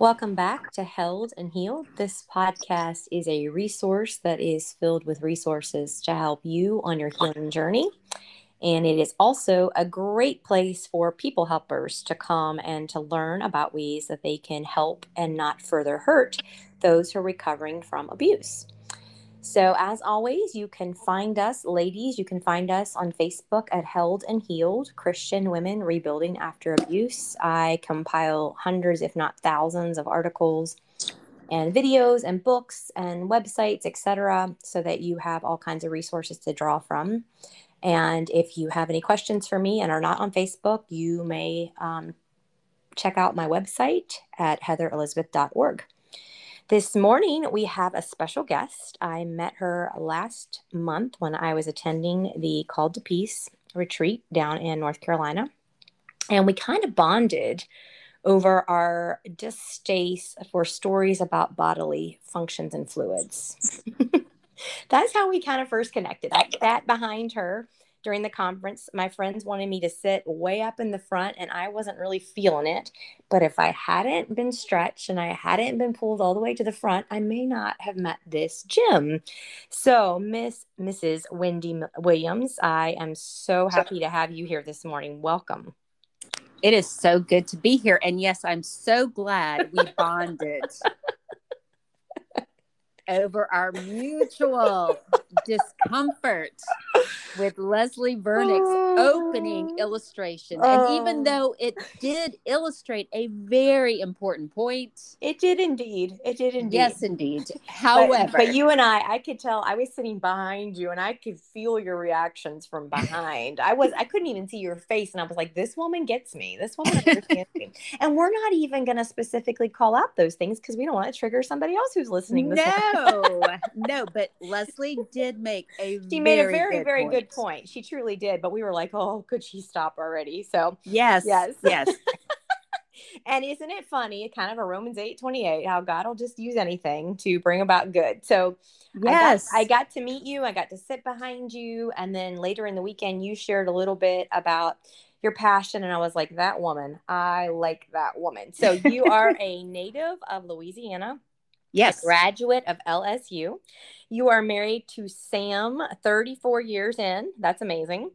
Welcome back to Held and Healed. This podcast is a resource that is filled with resources to help you on your healing journey. And it is also a great place for people helpers to come and to learn about ways that they can help and not further hurt those who are recovering from abuse. So, as always, you can find us, ladies, you can find us on Facebook at Held and Healed Christian Women Rebuilding After Abuse. I compile hundreds, if not thousands, of articles and videos and books and websites, etc., so that you have all kinds of resources to draw from. And if you have any questions for me and are not on Facebook, you may um, check out my website at heatherelizabeth.org. This morning, we have a special guest. I met her last month when I was attending the Called to Peace retreat down in North Carolina. And we kind of bonded over our distaste for stories about bodily functions and fluids. That's how we kind of first connected. I sat behind her during the conference. My friends wanted me to sit way up in the front, and I wasn't really feeling it. But if I hadn't been stretched and I hadn't been pulled all the way to the front, I may not have met this Jim. So, Miss Mrs. Wendy Williams, I am so happy to have you here this morning. Welcome. It is so good to be here. And yes, I'm so glad we bonded over our mutual discomfort with Leslie Vernick's opening oh. illustration. And even oh. though it did illustrate a very important point, it did indeed. It did indeed. Yes, indeed. However, but, but you and I, I could tell I was sitting behind you and I could feel your reactions from behind. I was, I couldn't even see your face. And I was like, this woman gets me. This woman understands me. And we're not even going to specifically call out those things because we don't want to trigger somebody else who's listening. no, no, but Leslie did make a she made a very, very point. good point. She truly did. But we were like, oh, could she stop already? So yes, yes, yes. and isn't it funny? Kind of a Romans eight twenty eight, how God will just use anything to bring about good. So yes, I got, I got to meet you. I got to sit behind you, and then later in the weekend, you shared a little bit about your passion and i was like that woman i like that woman so you are a native of louisiana Yes. graduate of LSU. You are married to Sam 34 years in. That's amazing.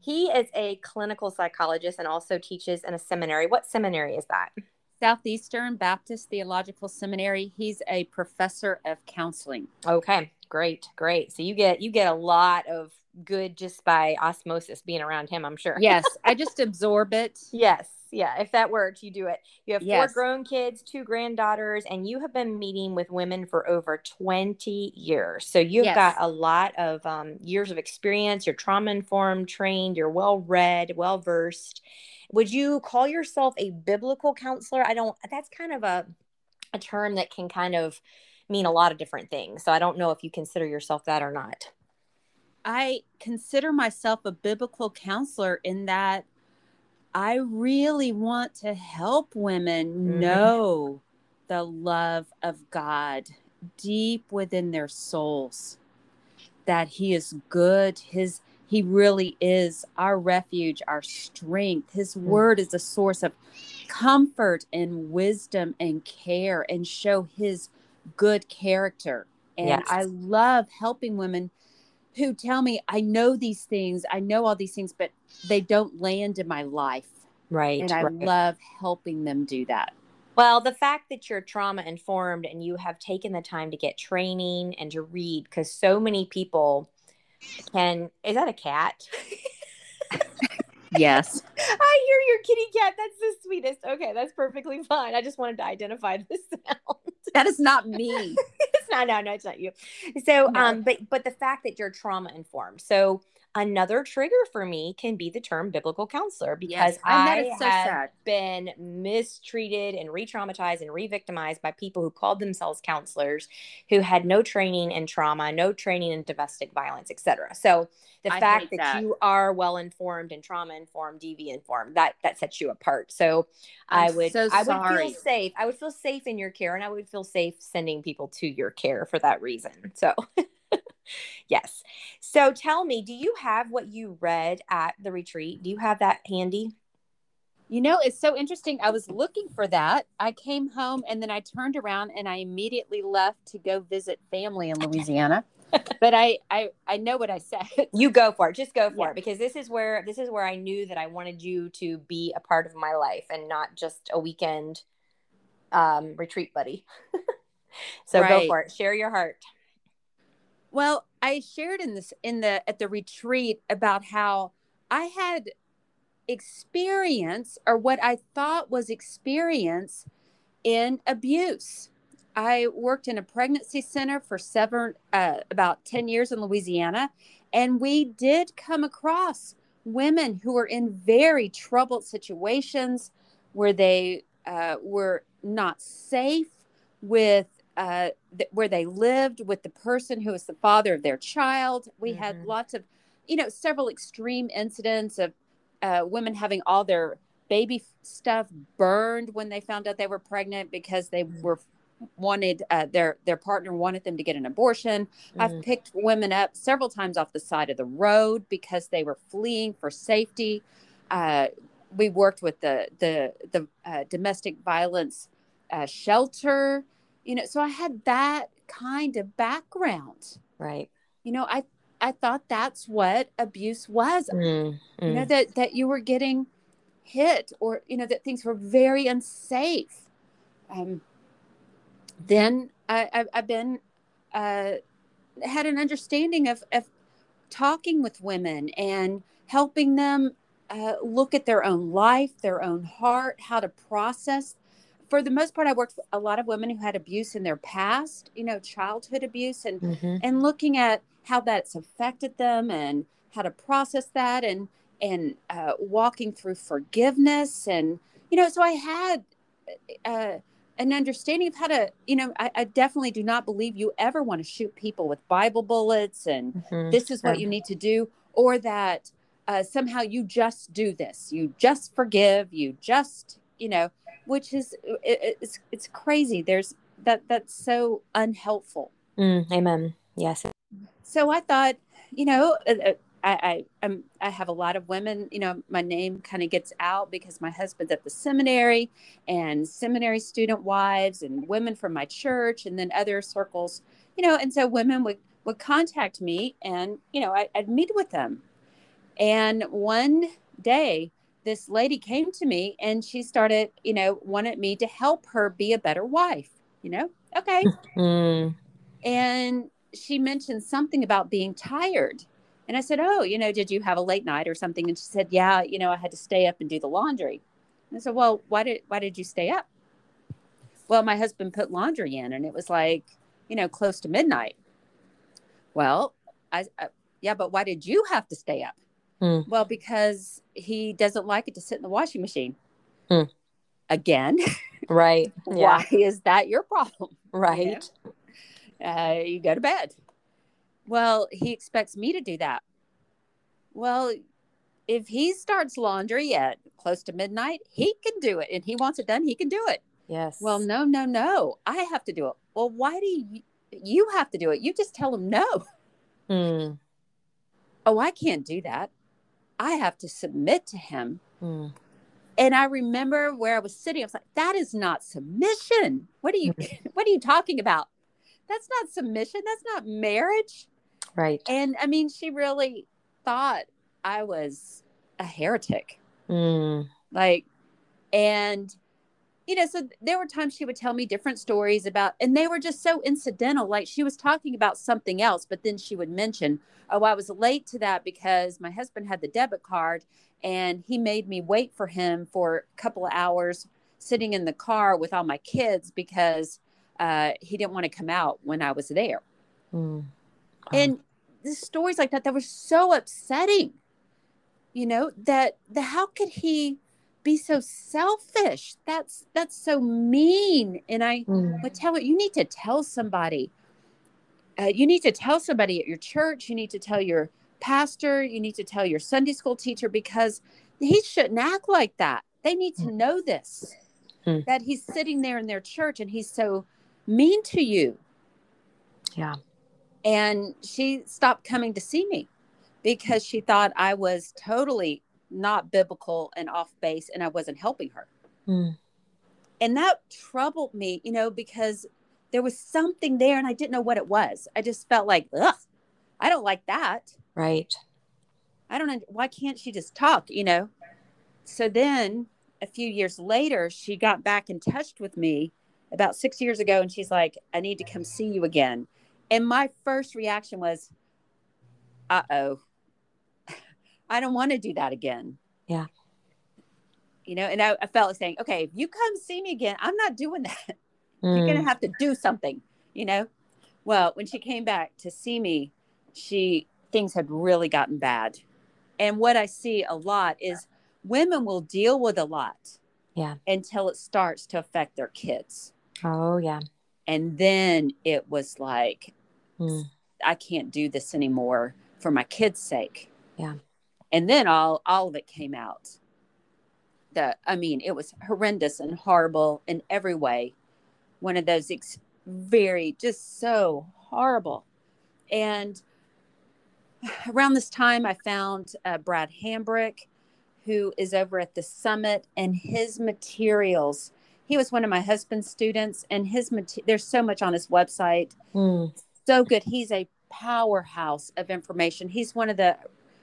He is a clinical psychologist and also teaches in a seminary. What seminary is that? Southeastern Baptist Theological Seminary. He's a professor of counseling. Okay, great, great. So you get you get a lot of good just by osmosis being around him, I'm sure. Yes, I just absorb it. Yes yeah, if that works, you do it. You have yes. four grown kids, two granddaughters, and you have been meeting with women for over 20 years. So you've yes. got a lot of um, years of experience. You're trauma informed, trained, you're well read, well versed. Would you call yourself a biblical counselor? I don't, that's kind of a, a term that can kind of mean a lot of different things. So I don't know if you consider yourself that or not. I consider myself a biblical counselor in that I really want to help women mm-hmm. know the love of God deep within their souls that he is good his he really is our refuge our strength his mm-hmm. word is a source of comfort and wisdom and care and show his good character and yes. i love helping women who tell me I know these things, I know all these things, but they don't land in my life. Right. And I right. love helping them do that. Well, the fact that you're trauma informed and you have taken the time to get training and to read, because so many people can. Is that a cat? yes. I hear your kitty cat. That's the sweetest. Okay, that's perfectly fine. I just wanted to identify the sound. That is not me. Not. No, no, it's not you. So, no. um, but but the fact that you're trauma informed. So Another trigger for me can be the term biblical counselor because yes, I so have sad. been mistreated and re-traumatized and re-victimized by people who called themselves counselors who had no training in trauma, no training in domestic violence, etc. So the I fact that, that, you are well informed and trauma informed, DV informed, that that sets you apart. So I'm i would so I would feel safe. I would feel safe in your care and I would feel safe sending people to your care for that reason. So yes. So tell me, do you have what you read at the retreat? Do you have that handy? You know, it's so interesting. I was looking for that. I came home and then I turned around and I immediately left to go visit family in Louisiana. but I, I I know what I said. You go for it. Just go for Yeah. it because this is where this is where I knew that I wanted you to be a part of my life and not just a weekend um, retreat buddy. so go for it. Share your heart. Well, I shared in this in the at the retreat about how I had experience or what I thought was experience in abuse. I worked in a pregnancy center for seven uh, about 10 years in Louisiana and we did come across women who were in very troubled situations where they uh, were not safe with uh, th- where they lived with the person who was the father of their child. We had Mhm. lots of, you know, several extreme incidents of uh, women having all their baby stuff burned when they found out they were pregnant because they Mhm. were wanted uh, their their partner wanted them to get an abortion. I've Mm. picked women up several times off the side of the road because they were fleeing for safety. Uh, we worked with the the the uh, domestic violence uh, shelter. You know, so I had that kind of background. Right. You know, I I thought that's what abuse was. Mm, You know mm. that that you were getting hit or you know that things were very unsafe. Um, then I, I, I've been uh, had an understanding of, of talking with women and helping them uh, look at their own life, their own heart, how to process. For the most part, I worked with a lot of women who had abuse in their past, you know, childhood abuse, and Mhm. and looking at how that's affected them and how to process that and and uh, walking through forgiveness and you know so i had uh, an understanding of how to you know I, I definitely do not believe you ever want to shoot people with bible bullets and Mhm. this is what Yeah. you need to do or that uh, somehow you just do this you just forgive you just you know which is it, it's it's crazy there's that that's so unhelpful Mm, amen. Yes. so I thought, you know, uh, uh, I I I'm, I have a lot of women. You know, my name kind of gets out because my husband's at the seminary, and seminary student wives and women from my church, and then other circles. You know, and so women would would contact me, and you know, I, I'd meet with them. And one day, this lady came to me, and she started, you know, wanted me to help her be a better wife. You know, okay Mm, and she mentioned something about being tired. And I said, Oh, you know, did you have a late night or something? And she said, Yeah, you know, I had to stay up and do the laundry. And I said, Well, why did why did you stay up? Well, my husband put laundry in and it was like, you know, close to midnight. Well, I, I yeah, but why did you have to stay up? Hmm. Well, because he doesn't like it to sit in the washing machine. Hmm. Again, right. Yeah. why is that your problem? Right. uh, you go to bed. Well, he expects me to do that. Well, if he starts laundry at close to midnight, he can do it. And he wants it done, he can do it. Yes. Well, no, no, no. I have to do it. Well, why do you, you have to do it? You just tell him no. Mm, Oh, I can't do that. I have to submit to him. mm. And I remember where I was sitting. I was like, "That is not submission. What are you? what are you talking about? That's not submission. That's not marriage." Right. And I mean, she really thought I was a heretic. Mm, Like, and, you know, so there were times she would tell me different stories about, and they were just so incidental. Like, she was talking about something else, but then she would mention, oh, I was late to that because my husband had the debit card and he made me wait for him for a couple of hours sitting in the car with all my kids because uh, he didn't want to come out when I was there mm. and the stories like that that were so upsetting you know that the how could he be so selfish. That's that's so mean. And i Mm, would tell it you need to tell somebody uh, you need to tell somebody at your church. You need to tell your pastor. You need to tell your sunday school teacher because he shouldn't act like that. They need to know this Hmm. that he's sitting there in their church and he's so mean to you. Yeah. and she stopped coming to see me because she thought I was totally not biblical and off base and I wasn't helping her. Mm. And that troubled me, you know, because there was something there and I didn't know what it was. I just felt like, ugh, I don't like that. Right. I don't know. Why can't she just talk, you know? So then a few years later, she got back in touch with me about six years ago and she's like, I need to come see you again. And my first reaction was, uh oh, I don't want to do that again. Yeah. You know, and I, I felt like saying, okay, if you come see me again, I'm not doing that. Mm. You're going to have to do something, you know? Well, when she came back to see me, she, things had really gotten bad. And what I see a lot is women will deal with a lot. Yeah. Until it starts to affect their kids. Oh, yeah. And then it was like, mm. I can't do this anymore for my kids' sake. Yeah. And then all all of it came out. That I mean, it was horrendous and horrible in every way. One of those ex- very just so horrible. And around this time, I found uh, Brad Hambrick, who is over at the summit, and his materials. He was one of my husband's students, and his there's so much on his website. Mm. So good. He's a powerhouse of information. He's one of the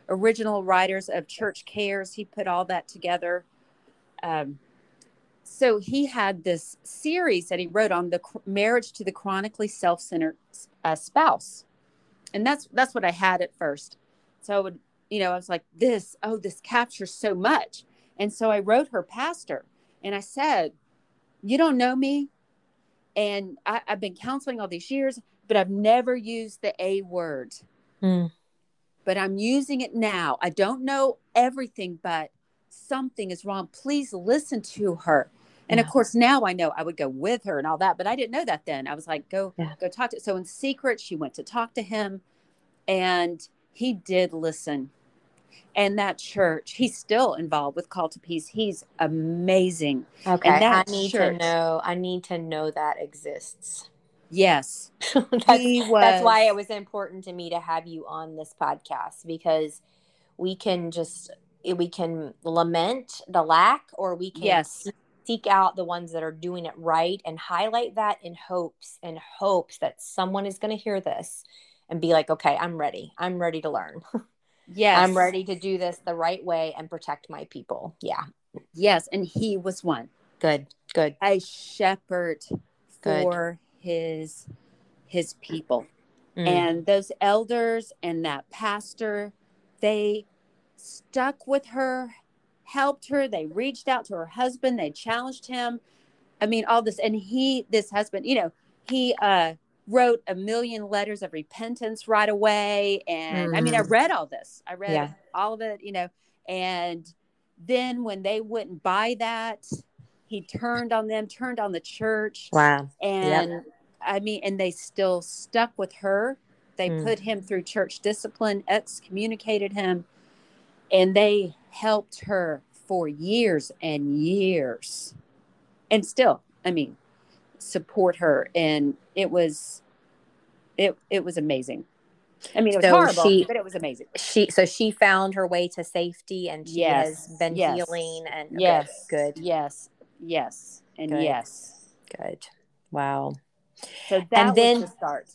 original writers of Church Cares. He put all that together. Um, so he had this series that he wrote on the marriage to the chronically self-centered uh, spouse and that's that's what I had at first. So I would, you know, I was like, this, oh, this captures so much. And so I wrote her pastor and I said, You don't know me. And I, have been counseling all these years, but I've never used the A word. Mm. But I'm using it now. I don't know everything, but something is wrong. Please listen to her. And yeah. of course, now I know I would go with her and all that, but I didn't know that then. I was like, go, yeah. go talk to. So in secret, she went to talk to him, and he did listen. And that church, he's still involved with Called to Peace. He's amazing. Okay, I need church, to know. I need to know that exists. Yes, that's, that's why it was important to me to have you on this podcast because we can just eh, we can lament the lack or we can yes seek out the ones that are doing it right and highlight that in hopes and hopes that someone is going to hear this and be like, okay, I'm ready. I'm ready to learn. Yes. I'm ready to do this the right way and protect my people. Yeah. Yes. And he was one. Good. Good. A shepherd for Good. His his people. Mm. And those elders and that pastor, they stuck with her helped her. They reached out to her husband. They challenged him. I mean, all this. And he, this husband, you know, he uh, wrote a million letters of repentance right away. And mm. I mean, I mm. read all this. I read yeah. all of it, you know. And then when they wouldn't buy that, he turned on them, turned on the church. Wow. And yep. I mean, and they still stuck with her. They mm. put him through church discipline, excommunicated him, and they helped her for years and years and still i mean support her and it was it it was amazing i mean it was so horrible she, but it was amazing she so she found her way to safety and she yes, has been yes, healing and okay, yes good yes yes and good. yes good wow so that and then, was the start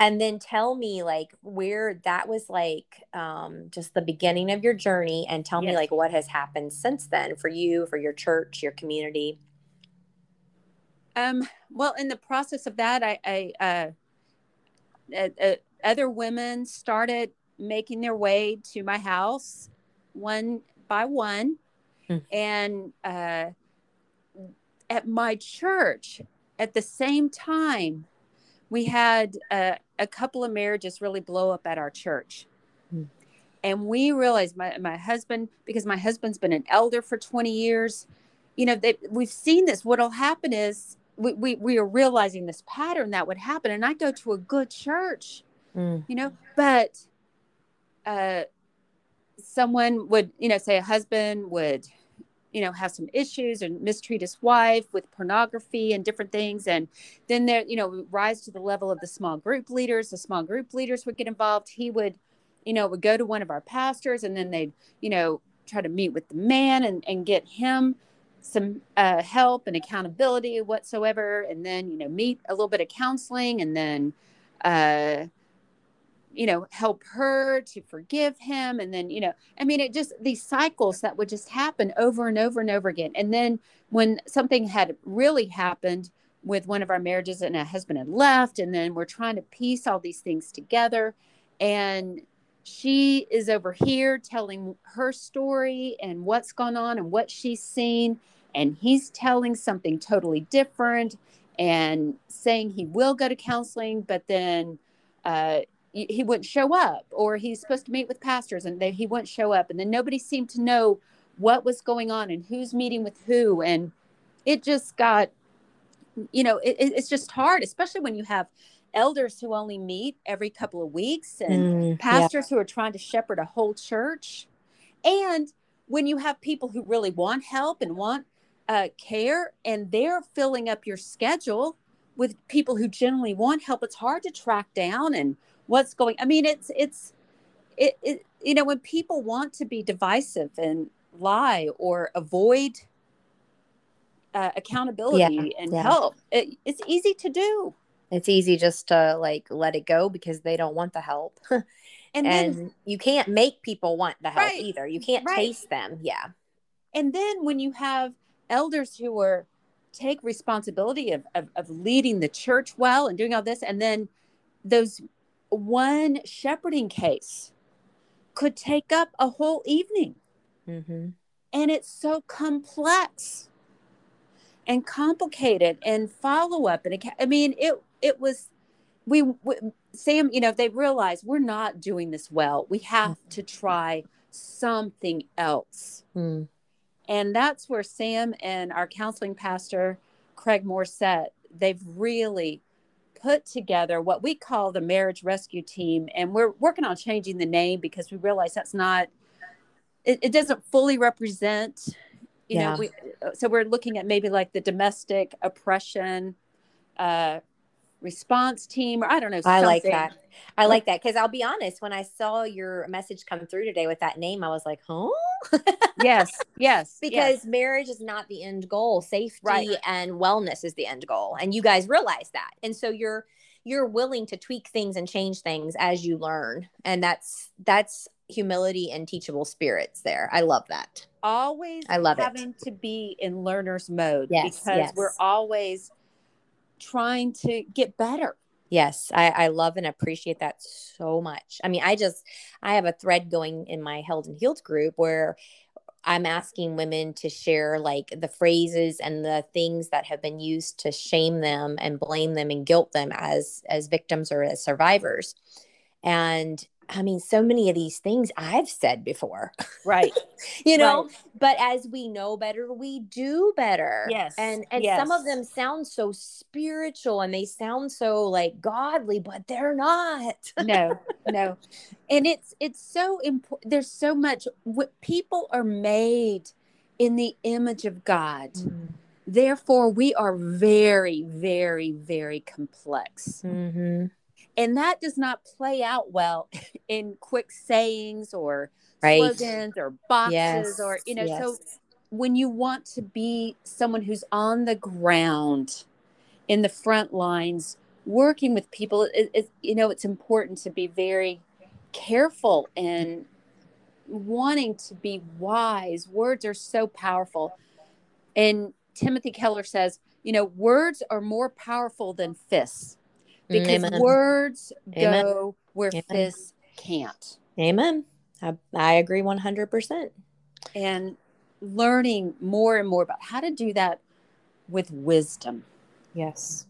and then tell me like where that was like um, just the beginning of your journey and tell yes. me like what has happened since then for you for your church your community um well in the process of that i i uh, uh, uh, other women started making their way to my house one by one hmm. and uh at my church at the same time we had a, a couple of marriages really blow up at our church. Mm. And we realized my, my husband, because my husband's been an elder for 20 years, you know, they, we've seen this. What'll happen is we, we, we are realizing this pattern that would happen. And I go to a good church, mm. you know, but uh, someone would, you know, say a husband would you know have some issues and mistreat his wife with pornography and different things. And then there you know rise to the level of the small group leaders. The small group leaders would get involved. He would you know would go to one of our pastors and then they'd you know try to meet with the man and, and get him some uh, help and accountability whatsoever. And then you know meet a little bit of counseling and then uh you know help her to forgive him and then you know i mean it just these cycles that would just happen over and over and over again. And then when something had really happened with one of our marriages and a husband had left and then we're trying to piece all these things together and she is over here telling her story and what's gone on and what she's seen and he's telling something totally different and saying he will go to counseling but then uh, he wouldn't show up or he's supposed to meet with pastors and they, he wouldn't show up and then nobody seemed to know what was going on and who's meeting with who and it just got you know it, it's just hard especially when you have elders who only meet every couple of weeks and mm, pastors yeah. who are trying to shepherd a whole church and when you have people who really want help and want uh, care and they're filling up your schedule with people who generally want help it's hard to track down and what's going i mean it's it's it, it you know when people want to be divisive and lie or avoid uh, accountability yeah, and yeah. help it, it's easy to do it's easy just to like let it go because they don't want the help and, and then, you can't make people want the help right, either you can't right. taste them yeah and then when you have elders who are take responsibility of, of, of leading the church well and doing all this and then those one shepherding case could take up a whole evening mm-hmm. and it's so complex and complicated and follow up and i mean it it was we, we sam you know they realized we're not doing this well we have mm-hmm. to try something else mm. And that's where Sam and our counseling pastor, Craig Morset, they've really put together what we call the marriage rescue team. And we're working on changing the name because we realize that's not, it, it doesn't fully represent, you yeah. know, we, so we're looking at maybe like the domestic oppression uh, response team, or I don't know. Something. I like that. I like that because I'll be honest, when I saw your message come through today with that name, I was like, huh? yes, yes. because yes. marriage is not the end goal. Safety right. and wellness is the end goal. And you guys realize that. And so you're you're willing to tweak things and change things as you learn. And that's that's humility and teachable spirits there. I love that. Always I love having it. to be in learner's mode yes, because yes. we're always trying to get better. Yes, I, I love and appreciate that so much. I mean, I just I have a thread going in my held and healed group where I'm asking women to share like the phrases and the things that have been used to shame them and blame them and guilt them as as victims or as survivors. And I mean, so many of these things I've said before. Right. you know, right. but as we know better, we do better. Yes. And and yes. some of them sound so spiritual and they sound so like godly, but they're not. no, no. And it's it's so important. There's so much what people are made in the image of God. Mm. Therefore, we are very, very, very complex. Mm-hmm and that does not play out well in quick sayings or right. slogans or boxes yes. or you know yes. so when you want to be someone who's on the ground in the front lines working with people it, it, you know it's important to be very careful and wanting to be wise words are so powerful and timothy keller says you know words are more powerful than fists because Amen. words Amen. go where Amen. fists can't. Amen. I, I agree 100%. And learning more and more about how to do that with wisdom. Yes.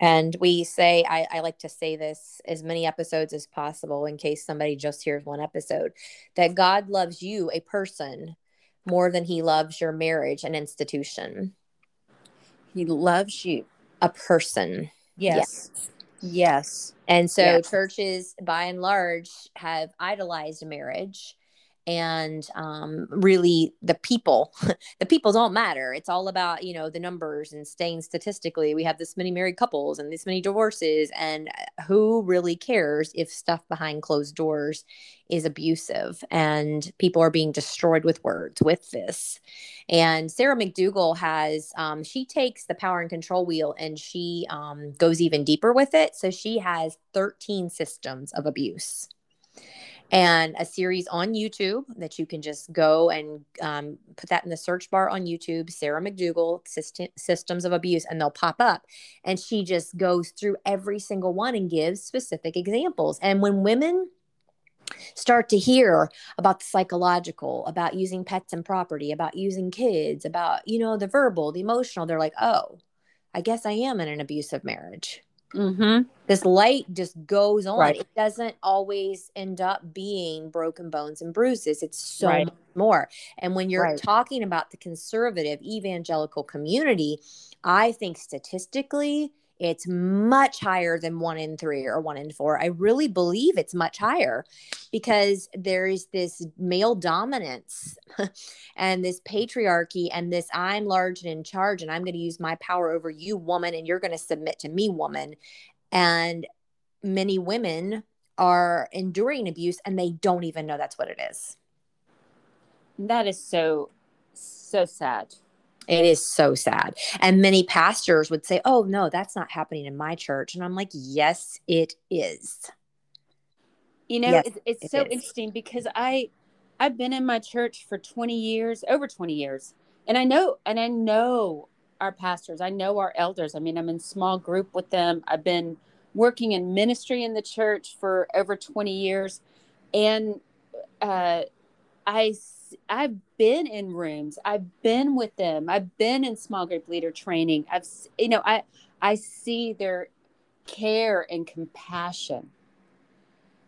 And we say, I, I, like to say this as many episodes as possible in case somebody just hears one episode that God loves you, a person, more than he loves your marriage and institution. He loves you, a person. Yes. Yes. yes. And so yes. churches by and large have idolized marriage and um, really the people the people don't matter. It's all about you know the numbers and staying statistically. We have this many married couples and this many divorces and uh, who really cares if stuff behind closed doors is abusive and people are being destroyed with words with this? And sarah mcdugal has um, she takes the power and control wheel and she um, goes even deeper with it. So she has 13 systems of abuse and a series on YouTube that you can just go and um, put that in the search bar on YouTube, Sarah McDugal, System, Systems of Abuse, and they'll pop up. And she just goes through every single one and gives specific examples. And when women start to hear about the psychological, about using pets and property, about using kids, about, you know, the verbal, the emotional, they're like, oh, I guess I am in an abusive marriage. Mm-hmm. This light just goes on. Right. It doesn't always end up being broken bones and bruises. It's so right. much more. And when you're right. talking about the conservative evangelical community, I think statistically, it's much higher than one in three or one in four. I really believe it's much higher because there is this male dominance and this patriarchy and this I'm large and in charge and I'm going to use my power over you, woman, and you're going to submit to me, woman. And many women are enduring abuse and they don't even know that's what it is. That is so, so sad. It is so sad. And many pastors would say, Oh, no, that's not happening in my church. And I'm like, Yes, it is. You know, yes, it's, it's it so is. interesting because I, I've been in my church for 20 years, over 20 years. And I know, and I know our pastors, I know our elders. I mean, I'm in small group with them. I've been working in ministry in the church for over 20 years. And uh, I I've been in rooms. I've been with them. I've been in small group leader training. I've you know, I I see their care and compassion.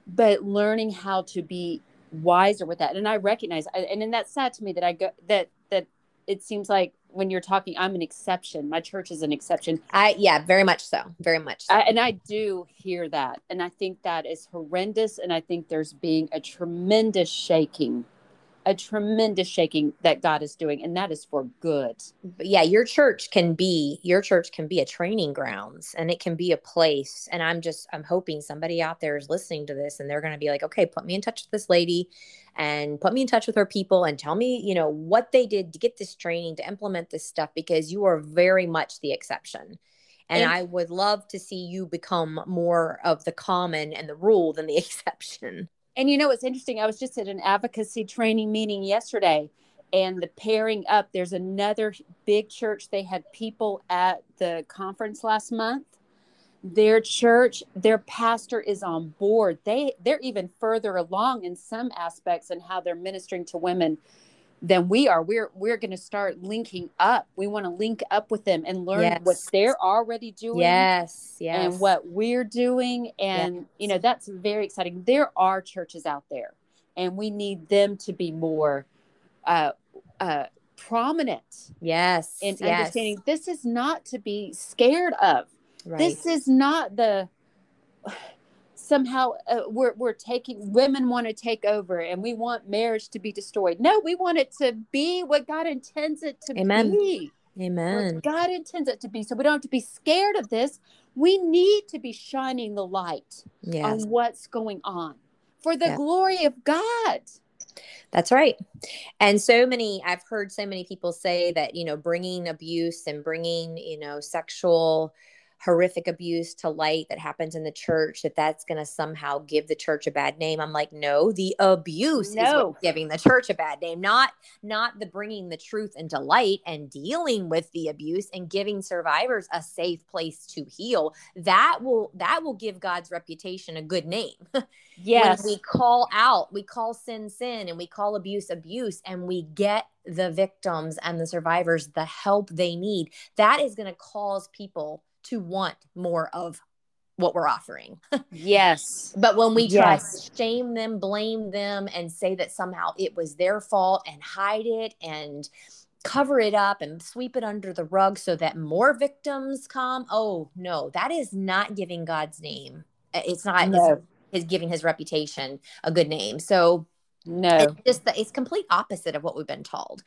But learning how to be wiser with that. And I recognize and then that's sad to me that I go that that it seems like when you're talking i'm an exception my church is an exception i yeah very much so very much so. I, and i do hear that and i think that is horrendous and i think there's being a tremendous shaking a tremendous shaking that God is doing, and that is for good. But yeah, your church can be your church can be a training grounds, and it can be a place. And I'm just I'm hoping somebody out there is listening to this, and they're going to be like, okay, put me in touch with this lady, and put me in touch with her people, and tell me, you know, what they did to get this training to implement this stuff, because you are very much the exception. And, and I would love to see you become more of the common and the rule than the exception. And you know, it's interesting. I was just at an advocacy training meeting yesterday and the pairing up. There's another big church. They had people at the conference last month. Their church, their pastor is on board. They they're even further along in some aspects and how they're ministering to women than we are. We're we're going to start linking up. We want to link up with them and learn yes. what they're already doing. Yes, yes. And what we're doing and yes. you know that's very exciting. There are churches out there and we need them to be more uh uh prominent. Yes. In yes. understanding this is not to be scared of. Right. This is not the somehow uh, we're, we're taking women want to take over and we want marriage to be destroyed. No we want it to be what god intends it to amen. be. Amen. What god intends it to be. So we don't have to be scared of this. We need to be shining the light yes. on what's going on for the yeah. glory of god. That's right. And so many, I've heard so many people say that, you know, bringing abuse and bringing, you know, sexual horrific abuse to light that happens in the church that that's going to somehow give the church a bad name. I'm like no the abuse no. is giving the church a bad name not not the bringing the truth into light and dealing with the abuse and giving survivors a safe place to heal. That will that will give god's reputation a good name. Yes. when we call out we call sin sin and we call abuse abuse and we get the victims and the survivors the help they need that is going to cause people to want more of what we're offering. yes. But when we try yes. to shame them, blame them, and say that somehow it was their fault and hide it and cover it up and sweep it under the rug so that more victims come, oh no, that is not giving God's name. Uh, it's not no. it's, it's giving his reputation a good name. So No. It's just that it's complete opposite of what we've been told.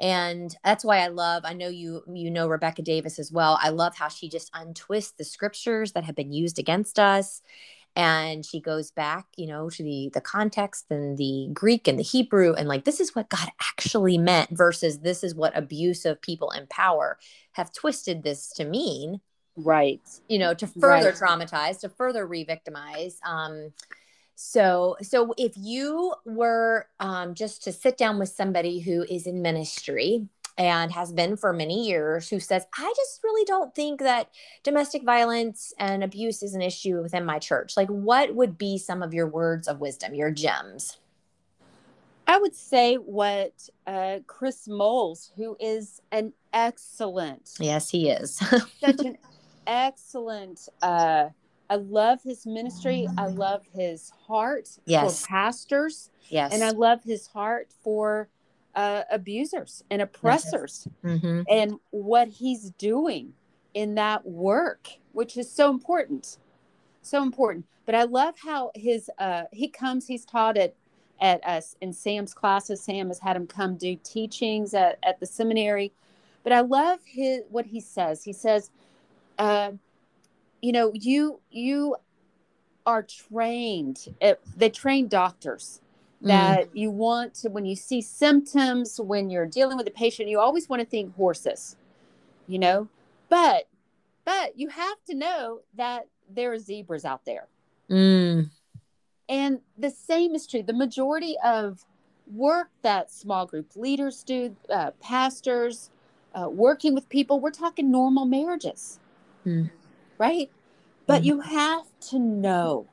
And that's why I love, I know you you know Rebecca Davis as well. I love how she just untwists the scriptures that have been used against us and she goes back you know to the the context and the greek and the hebrew and like this is what god actually meant versus this is what abusive people in power have twisted this to mean right you know to further Right. traumatize to further re-victimize um so so if you were um just to sit down with somebody who is in ministry and has been for many years who says i just really don't think that domestic violence and abuse is an issue within my church like what would be some of your words of wisdom your gems I would say what uh, Chris Moles, who is an excellent, yes he is such an excellent. Uh, I love his ministry. I love his heart Yes. for pastors, yes and I love his heart for uh, abusers and oppressors, mm-hmm. and what he's doing in that work, which is so important, so important. But I love how his uh, he comes. He's taught at at us in Sam's classes. Sam has had him come do teachings at, at the seminary. But I love his what he says. He says, uh, you know, you you are trained. At, they train doctors that you want to when you see symptoms when you're dealing with a patient. You always want to think horses, you know. But but you have to know that there are zebras out there. mm. And the same is true. The majority of work that small group leaders do, uh, pastors, uh, working with people, we're talking normal marriages, Hmm. Right? But Mhm. you have to know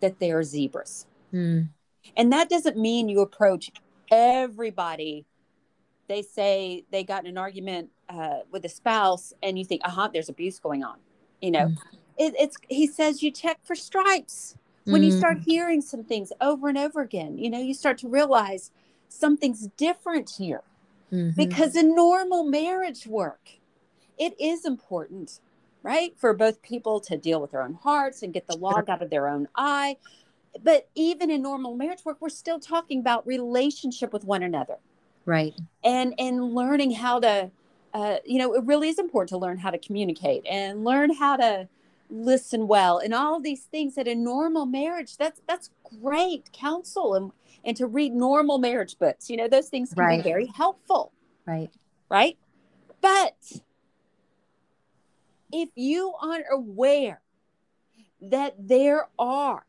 that they are zebras. Mm. And that doesn't mean you approach everybody. They say they got in an argument uh, with a spouse, and you think, "Uh huh, there's abuse going on." You know, Mm. it, it's. He says you check for stripes when you Mm. start hearing some things over and over again. You know, you start to realize something's different here Mhm. because in normal marriage work, it is important, right, for both people to deal with their own hearts and get the log out of their own eye. But even in normal marriage work, we're still talking about relationship with one another. Right. And and learning how to uh, you know it really is important to learn how to communicate and learn how to listen well and all these things that in normal marriage that's that's great counsel and and to read normal marriage books. You know those things can Right. be very helpful. Right. Right? But if you aren't aware that there are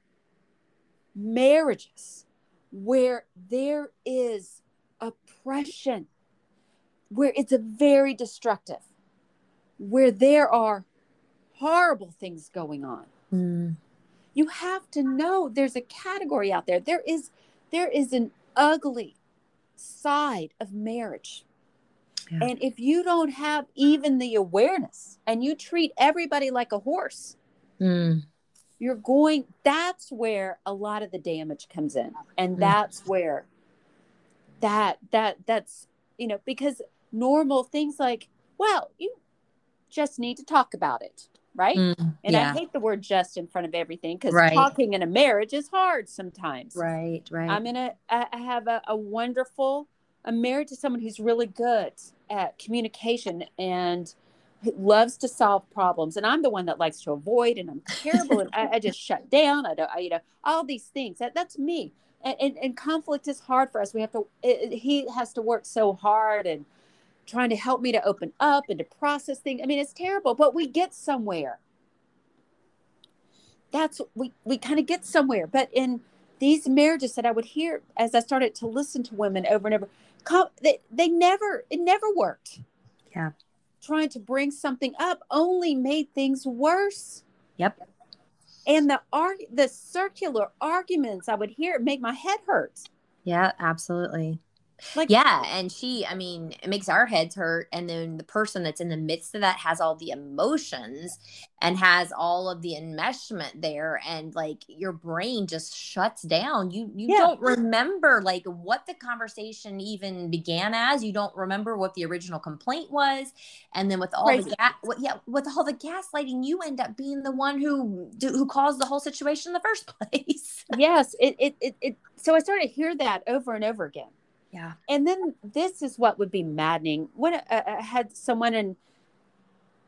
marriages where there is oppression, where it's a very destructive, where there are horrible things going on. Mm. You have to know there's a category out there. There is there is an ugly side of marriage. Yeah. And if you don't have even the awareness and you treat everybody like a horse, Mm. you're going that's where a lot of the damage comes in and Mm. that's where that that that's you know because normal things like well you just need to talk about it right Mm. and yeah i hate the word just in front of everything because Right. talking in a marriage is hard sometimes right right i'm in a i I have a, a wonderful i'm married to someone who's really good at communication and loves to solve problems and i'm the one that likes to avoid and i'm terrible and I, I just shut down. I don't I, you know all these things. That that's me. And, and, and conflict is hard for us. We have to it, he has to work so hard and trying to help me to open up and to process things. I mean it's terrible but we get somewhere. That's we we kind of get somewhere. But in these marriages that i would hear as i started to listen to women over and over they, they never it never worked Yeah. trying to bring something up only made things worse Yep. and the arg- the circular arguments i would hear make my head hurt Yeah, absolutely. Like, yeah. And she, I mean, it makes our heads hurt. And then the person that's in the midst of that has all the emotions and has all of the enmeshment there. And like your brain just shuts down. You, you yeah. don't remember like what the conversation even began as. You don't remember what the original complaint was. And then with all the gas, yeah, with all the gaslighting, you end up being the one who, who caused the whole situation in the first place. yes. It, it, it, it, so I started to hear that over and over again yeah. And then this is what would be maddening. When uh, uh, I had someone and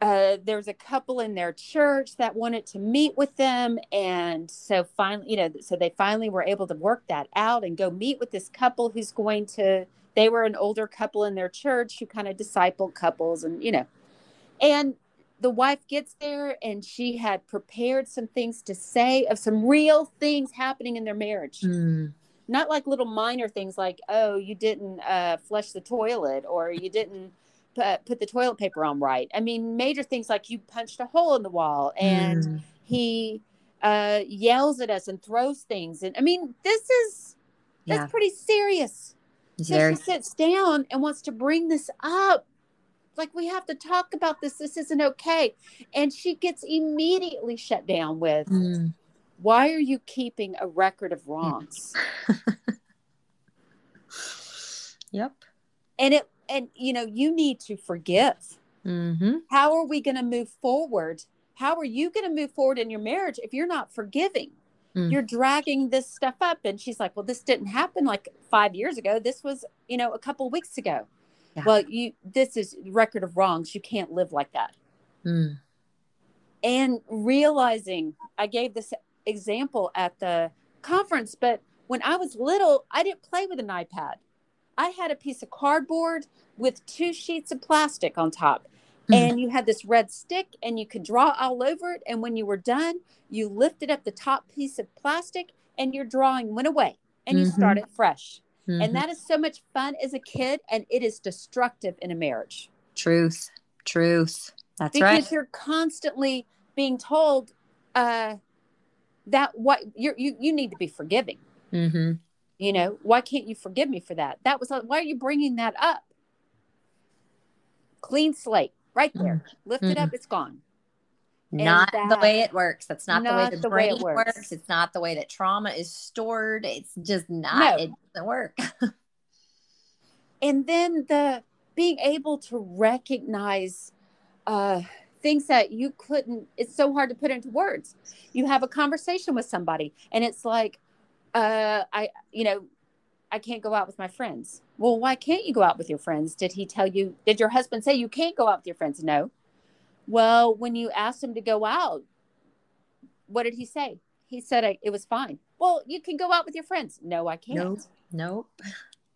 uh, there's a couple in their church that wanted to meet with them. And so finally, you know, so they finally were able to work that out and go meet with this couple who's going to, they were an older couple in their church who kind of discipled couples and, you know, and the wife gets there and she had prepared some things to say of some real things happening in their marriage. Mm not like little minor things like oh you didn't uh, flush the toilet or you didn't put, put the toilet paper on right. I mean major things like you punched a hole in the wall and mm. he uh, yells at us and throws things and i mean this is that's yeah. pretty serious. So Very... she sits down and wants to bring this up. Like we have to talk about this. This isn't okay. And she gets immediately shut down with mm why are you keeping a record of wrongs? Yep. And it and you know you need to forgive. Mm-hmm. how are we going to move forward? How are you going to move forward in your marriage if you're not forgiving? Mm. you're dragging this stuff up and she's like well this didn't happen like five years ago. This was you know a couple weeks ago. Yeah. well you this is record of wrongs. You can't live like that. Mm. and realizing i gave this example at the conference, but when I was little, I didn't play with an iPad. I had a piece of cardboard with two sheets of plastic on top. Mm. And you had this red stick, and you could draw all over it. And when you were done, you lifted up the top piece of plastic, and your drawing went away and you mm-hmm. started fresh. Mm-hmm. And that is so much fun as a kid, and it is destructive in a marriage. Truth, truth. That's because right. Because you're constantly being told, uh, that what you you you need to be forgiving. Mm-hmm. You know, why can't you forgive me for that? That was why are you bringing that up? Clean slate, right there. Mm-hmm. Lift it up, mm-hmm. it's gone. Not that, the way it works. That's not, not the way the, the brain way works. works. It's not the way that trauma is stored. It's just not. No. It doesn't work. and then the being able to recognize uh things that you couldn't it's so hard to put into words. You have a conversation with somebody and it's like uh i you know i can't go out with my friends. Well why can't you go out with your friends? Did he tell you did your husband say you can't go out with your friends? No. Well when you asked him to go out what did he say? He said it was fine. Well you can go out with your friends. No i can't. Nope. Nope.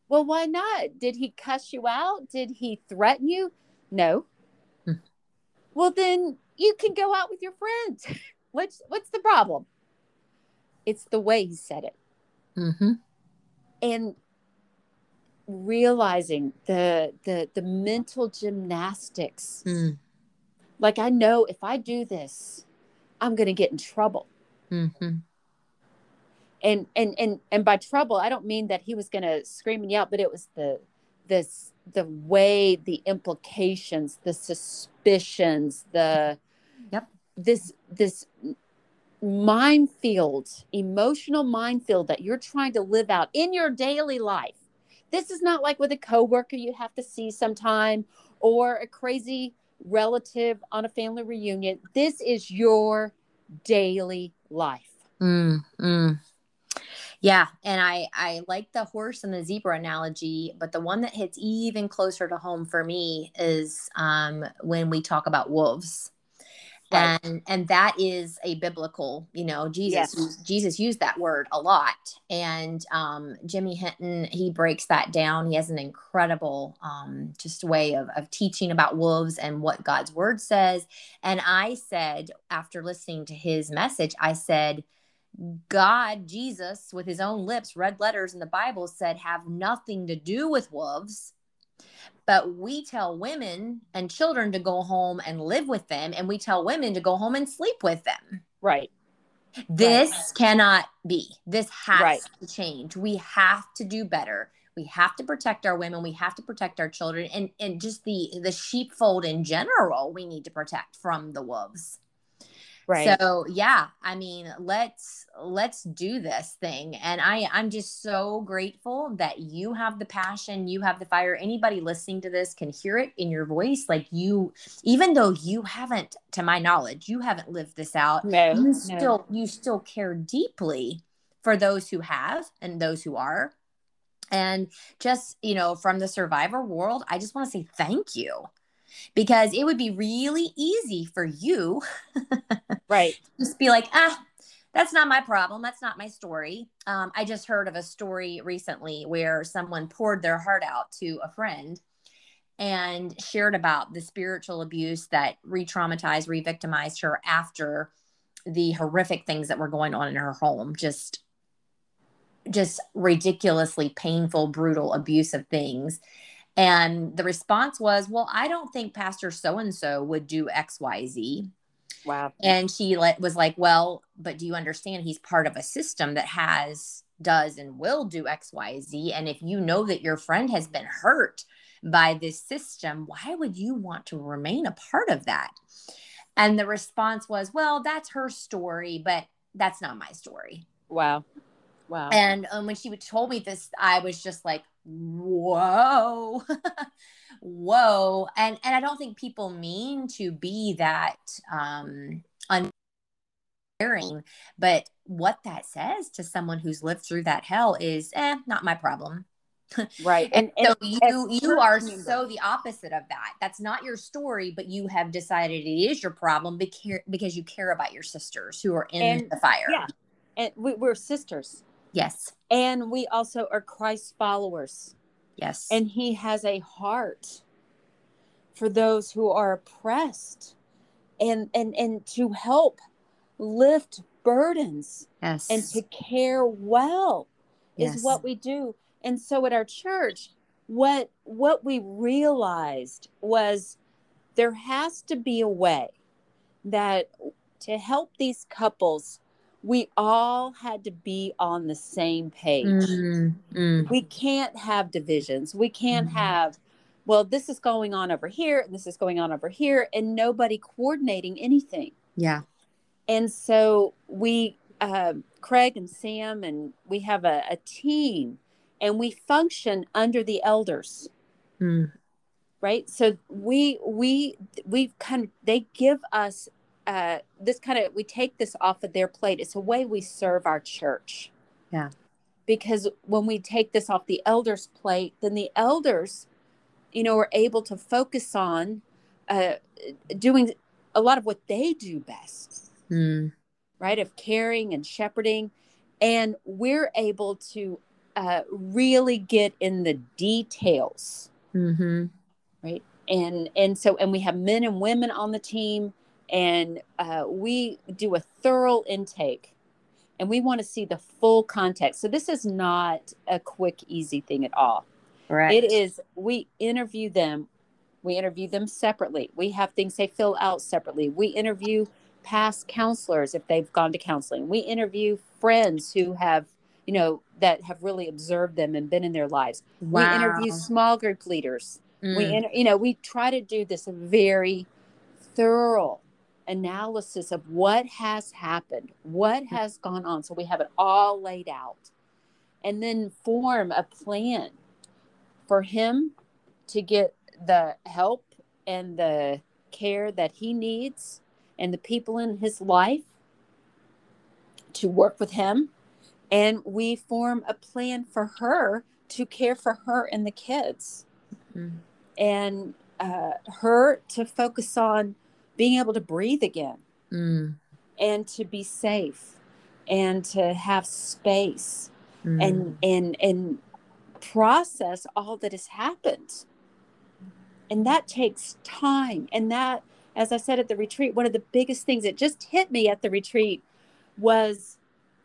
Well why not? Did he cuss you out? Did he threaten you? No well, then you can go out with your friends. what's what's the problem? It's the way he said it. Mm-hmm. And realizing the the the mental gymnastics. Mm. Like I know if I do this, I'm going to get in trouble. Mm-hmm. And and and and by trouble, I don't mean that he was going to scream and yell, but it was the this the way the implications the suspicions the yep. this this minefield emotional minefield that you're trying to live out in your daily life. This is not like with a coworker you have to see sometime or a crazy relative on a family reunion. This is your daily life. Mm, mm. Yeah, and I I like the horse and the zebra analogy, but the one that hits even closer to home for me is um, when we talk about wolves. Right. And and that is a biblical, you know, Jesus yes. Jesus used that word a lot. And um, Jimmy Hinton, he breaks that down. He has an incredible um, just way of, of teaching about wolves and what God's word says. And I said, after listening to his message, I said, God, Jesus, with his own lips, red letters in the Bible said, have nothing to do with wolves. But we tell women and children to go home and live with them, and we tell women to go home and sleep with them. Right. This right. cannot be. This has right. to change. We have to do better. we have to protect our women we have to protect our children and and just the the sheepfold in general we need to protect from the wolves Right. So yeah, I mean, let's let's do this thing. And I I'm just so grateful that you have the passion, you have the fire. Anybody listening to this can hear it in your voice. Like you, even though you haven't, to my knowledge, you haven't lived this out. No, you still no. you still care deeply for those who have and those who are. And just, you know, from the survivor world, I just want to say thank you because it would be really easy for you right. just be like ah that's not my problem. That's not my story. Um, i just heard of a story recently where someone poured their heart out to a friend and shared about the spiritual abuse that re-traumatized re-victimized her after the horrific things that were going on in her home. Just just ridiculously painful brutal abusive things and the response was, Well, I don't think Pastor so and so would do XYZ. Wow. And she let, was like, Well, but do you understand he's part of a system that has, does, and will do XYZ? And if you know that your friend has been hurt by this system, why would you want to remain a part of that? And the response was, Well, that's her story, but that's not my story. Wow. Wow. And um, when she told me this, I was just like, whoa. Whoa. And and i don't think people mean to be that um uncaring but what that says to someone who's lived through that hell is eh not my problem. Right. And, and, so you you are so the opposite of that. That's not your story but you have decided it is your problem because because you care about your sisters who are in and, the fire. yeah and we, we're sisters Yes. And we also are Christ followers. Yes. And he has a heart for those who are oppressed and and and to help lift burdens yes. and to care well yes. is what we do. And so at our church, what what we realized was there has to be a way that to help these couples we all had to be on the same page. Mm-hmm. We can't have divisions. We can't mm-hmm. have, well, this is going on over here and this is going on over here, and nobody coordinating anything. Yeah. And so we, uh, Craig and Sam, and we have a, a team and we function under the elders. Mm. Right. So we, we, we kind of, they give us uh, this kind of we take this off of their plate. It's a way we serve our church. Yeah. Because when we take this off the elders' plate, then the elders, you know, are able to focus on uh, doing a lot of what they do best, mm. right? Of caring and shepherding. And we're able to uh, really get in the details. Mm-hmm. Right. And, and so, and we have men and women on the team and uh, we do a thorough intake and we want to see the full context. So this is not a quick, easy thing at all. Right. It is, we interview them. We interview them separately. We have things they fill out separately. We interview past counselors if they've gone to counseling. We interview friends who have, you know, that have really observed them and been in their lives. Wow. We interview small group leaders. Mm. We, inter- you know, we try to do this very thorough analysis of what has happened, what mm. has gone on. So we have it all laid out. And then form a plan for him to get the help and the care that he needs and the people in his life to work with him. And we form a plan for her to care for her and the kids. Mm-hmm. And uh, her to focus on being able to breathe again mm. and to be safe and to have space mm. and and and process all that has happened and that takes time and that as i said at the retreat one of the biggest things that just hit me at the retreat was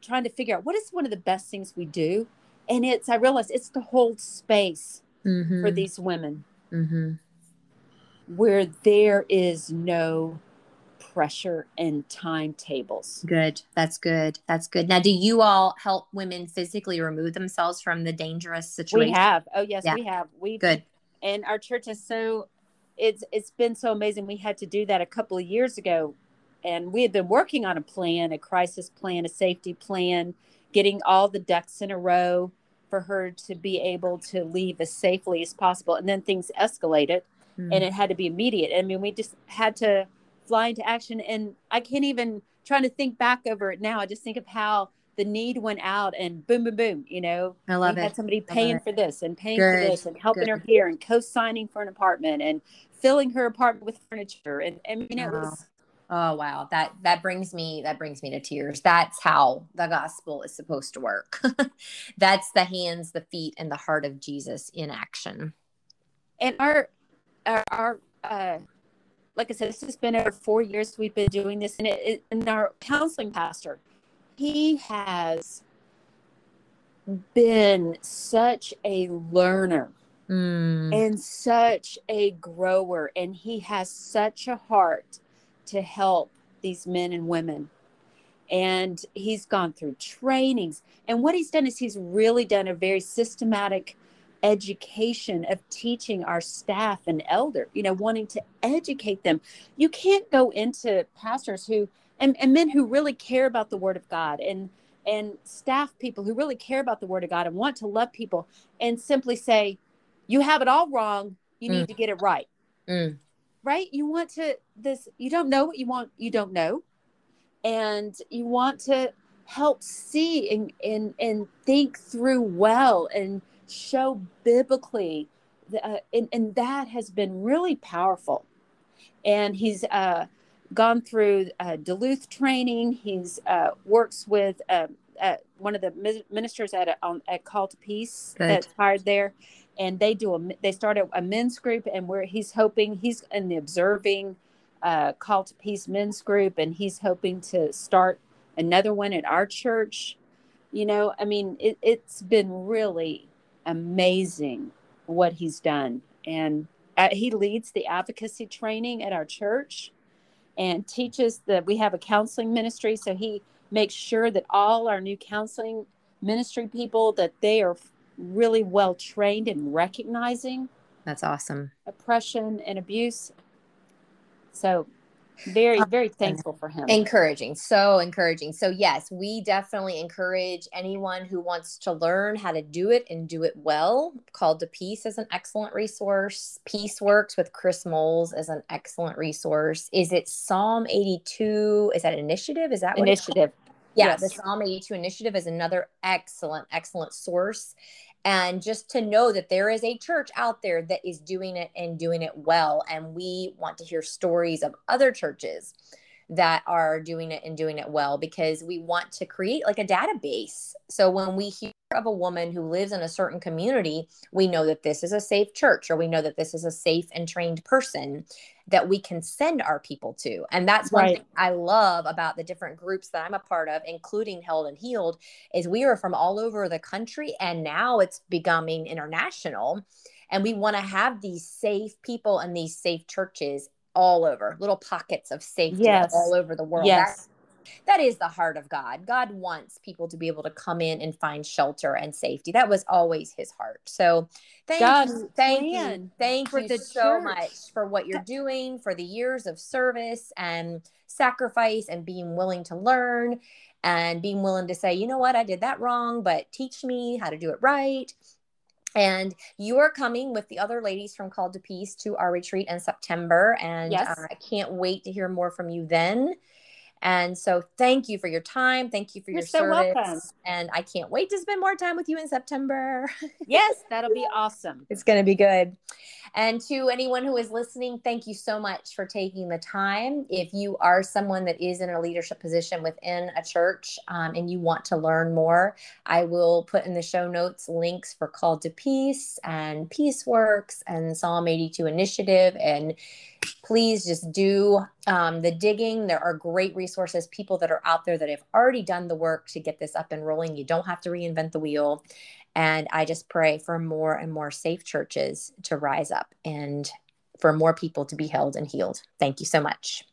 trying to figure out what is one of the best things we do and it's i realized it's to hold space mm-hmm. for these women mm-hmm where there is no pressure and timetables. Good. That's good. That's good. Now, do you all help women physically remove themselves from the dangerous situation? We have. Oh yes, yeah. we have. We good. And our church is so it's it's been so amazing. We had to do that a couple of years ago, and we had been working on a plan, a crisis plan, a safety plan, getting all the ducks in a row for her to be able to leave as safely as possible. And then things escalated, mm. and it had to be immediate. I mean, we just had to fly into action, and I can't even trying to think back over it now. I just think of how the need went out and boom, boom, boom. You know, I love we it. Had somebody paying for this and paying Good. for this and helping Good. her here and co-signing for an apartment and filling her apartment with furniture. And I mean, it was. Oh wow, that that brings me that brings me to tears. That's how the gospel is supposed to work. That's the hands, the feet, and the heart of Jesus in action. And our our, our uh, like I said, this has been over four years we've been doing this, and it, and our counseling pastor, he has been such a learner mm. and such a grower and he has such a heart to help these men and women and he's gone through trainings and what he's done is he's really done a very systematic education of teaching our staff and elder you know wanting to educate them. You can't go into pastors who and, and men who really care about the word of god and and staff people who really care about the word of god and want to love people and simply say you have it all wrong. You need mm. to get it right. Mm. right? You want to this you don't know what you want you don't know. And you want to help see and and, and think through well and show biblically uh, and, and that has been really powerful. And he's uh, gone through uh, duluth training. He's uh, works with um, one of the ministers at a, on, at Called to Peace Good. that's hired there. And they do a they started a men's group and where he's hoping he's in the observing uh, Called to Peace men's group and he's hoping to start another one at our church. You know i mean it, it's been really amazing what he's done. And uh, he leads the advocacy training at our church and teaches that we have a counseling ministry. So he makes sure that all our new counseling ministry people that they are really well trained in recognizing that's awesome. oppression and abuse. So very um, very thankful for him. encouraging so encouraging. So yes we definitely encourage anyone who wants to learn how to do it and do it well. Called to peace is an excellent resource. Peace works with chris moles is an excellent resource. Is it psalm 82 is that initiative? Is that what initiative. Yeah yes. the psalm 82 initiative is another excellent excellent source and just to know that there is a church out there that is doing it and doing it well. And we want to hear stories of other churches that are doing it and doing it well because we want to create like a database so when we hear of a woman who lives in a certain community we know that this is a safe church or we know that this is a safe and trained person that we can send our people to. And that's one right. thing I love about the different groups that I'm a part of, including Held and Healed, is we are from all over the country and now it's becoming international. And we want to have these safe people and these safe churches all over, little pockets of safety yes. all over the world. Yes. That's that is the heart of God. God wants people to be able to come in and find shelter and safety. That was always his heart. So thank God's you. Thank you. Thank you so church. much for what you're doing, for the years of service and sacrifice and being willing to learn and being willing to say, you know what, I did that wrong, but teach me how to do it right. And you are coming with the other ladies from Called to Peace to our retreat in September. And yes. uh, I can't wait to hear more from you then. And so thank you for your time. Thank you for You're your so service. Welcome. And I can't wait to spend more time with you in September. yes, that'll be awesome. It's going to be good. And to anyone who is listening, thank you so much for taking the time. If you are someone that is in a leadership position within a church um, and you want to learn more, I will put in the show notes links for Called to Peace and Peace Works and Psalm 82 Initiative and please just do um, the digging. There are great resources, people that are out there that have already done the work to get this up and rolling. You don't have to reinvent the wheel. And I just pray for more and more safe churches to rise up and for more people to be held and healed. Thank you so much.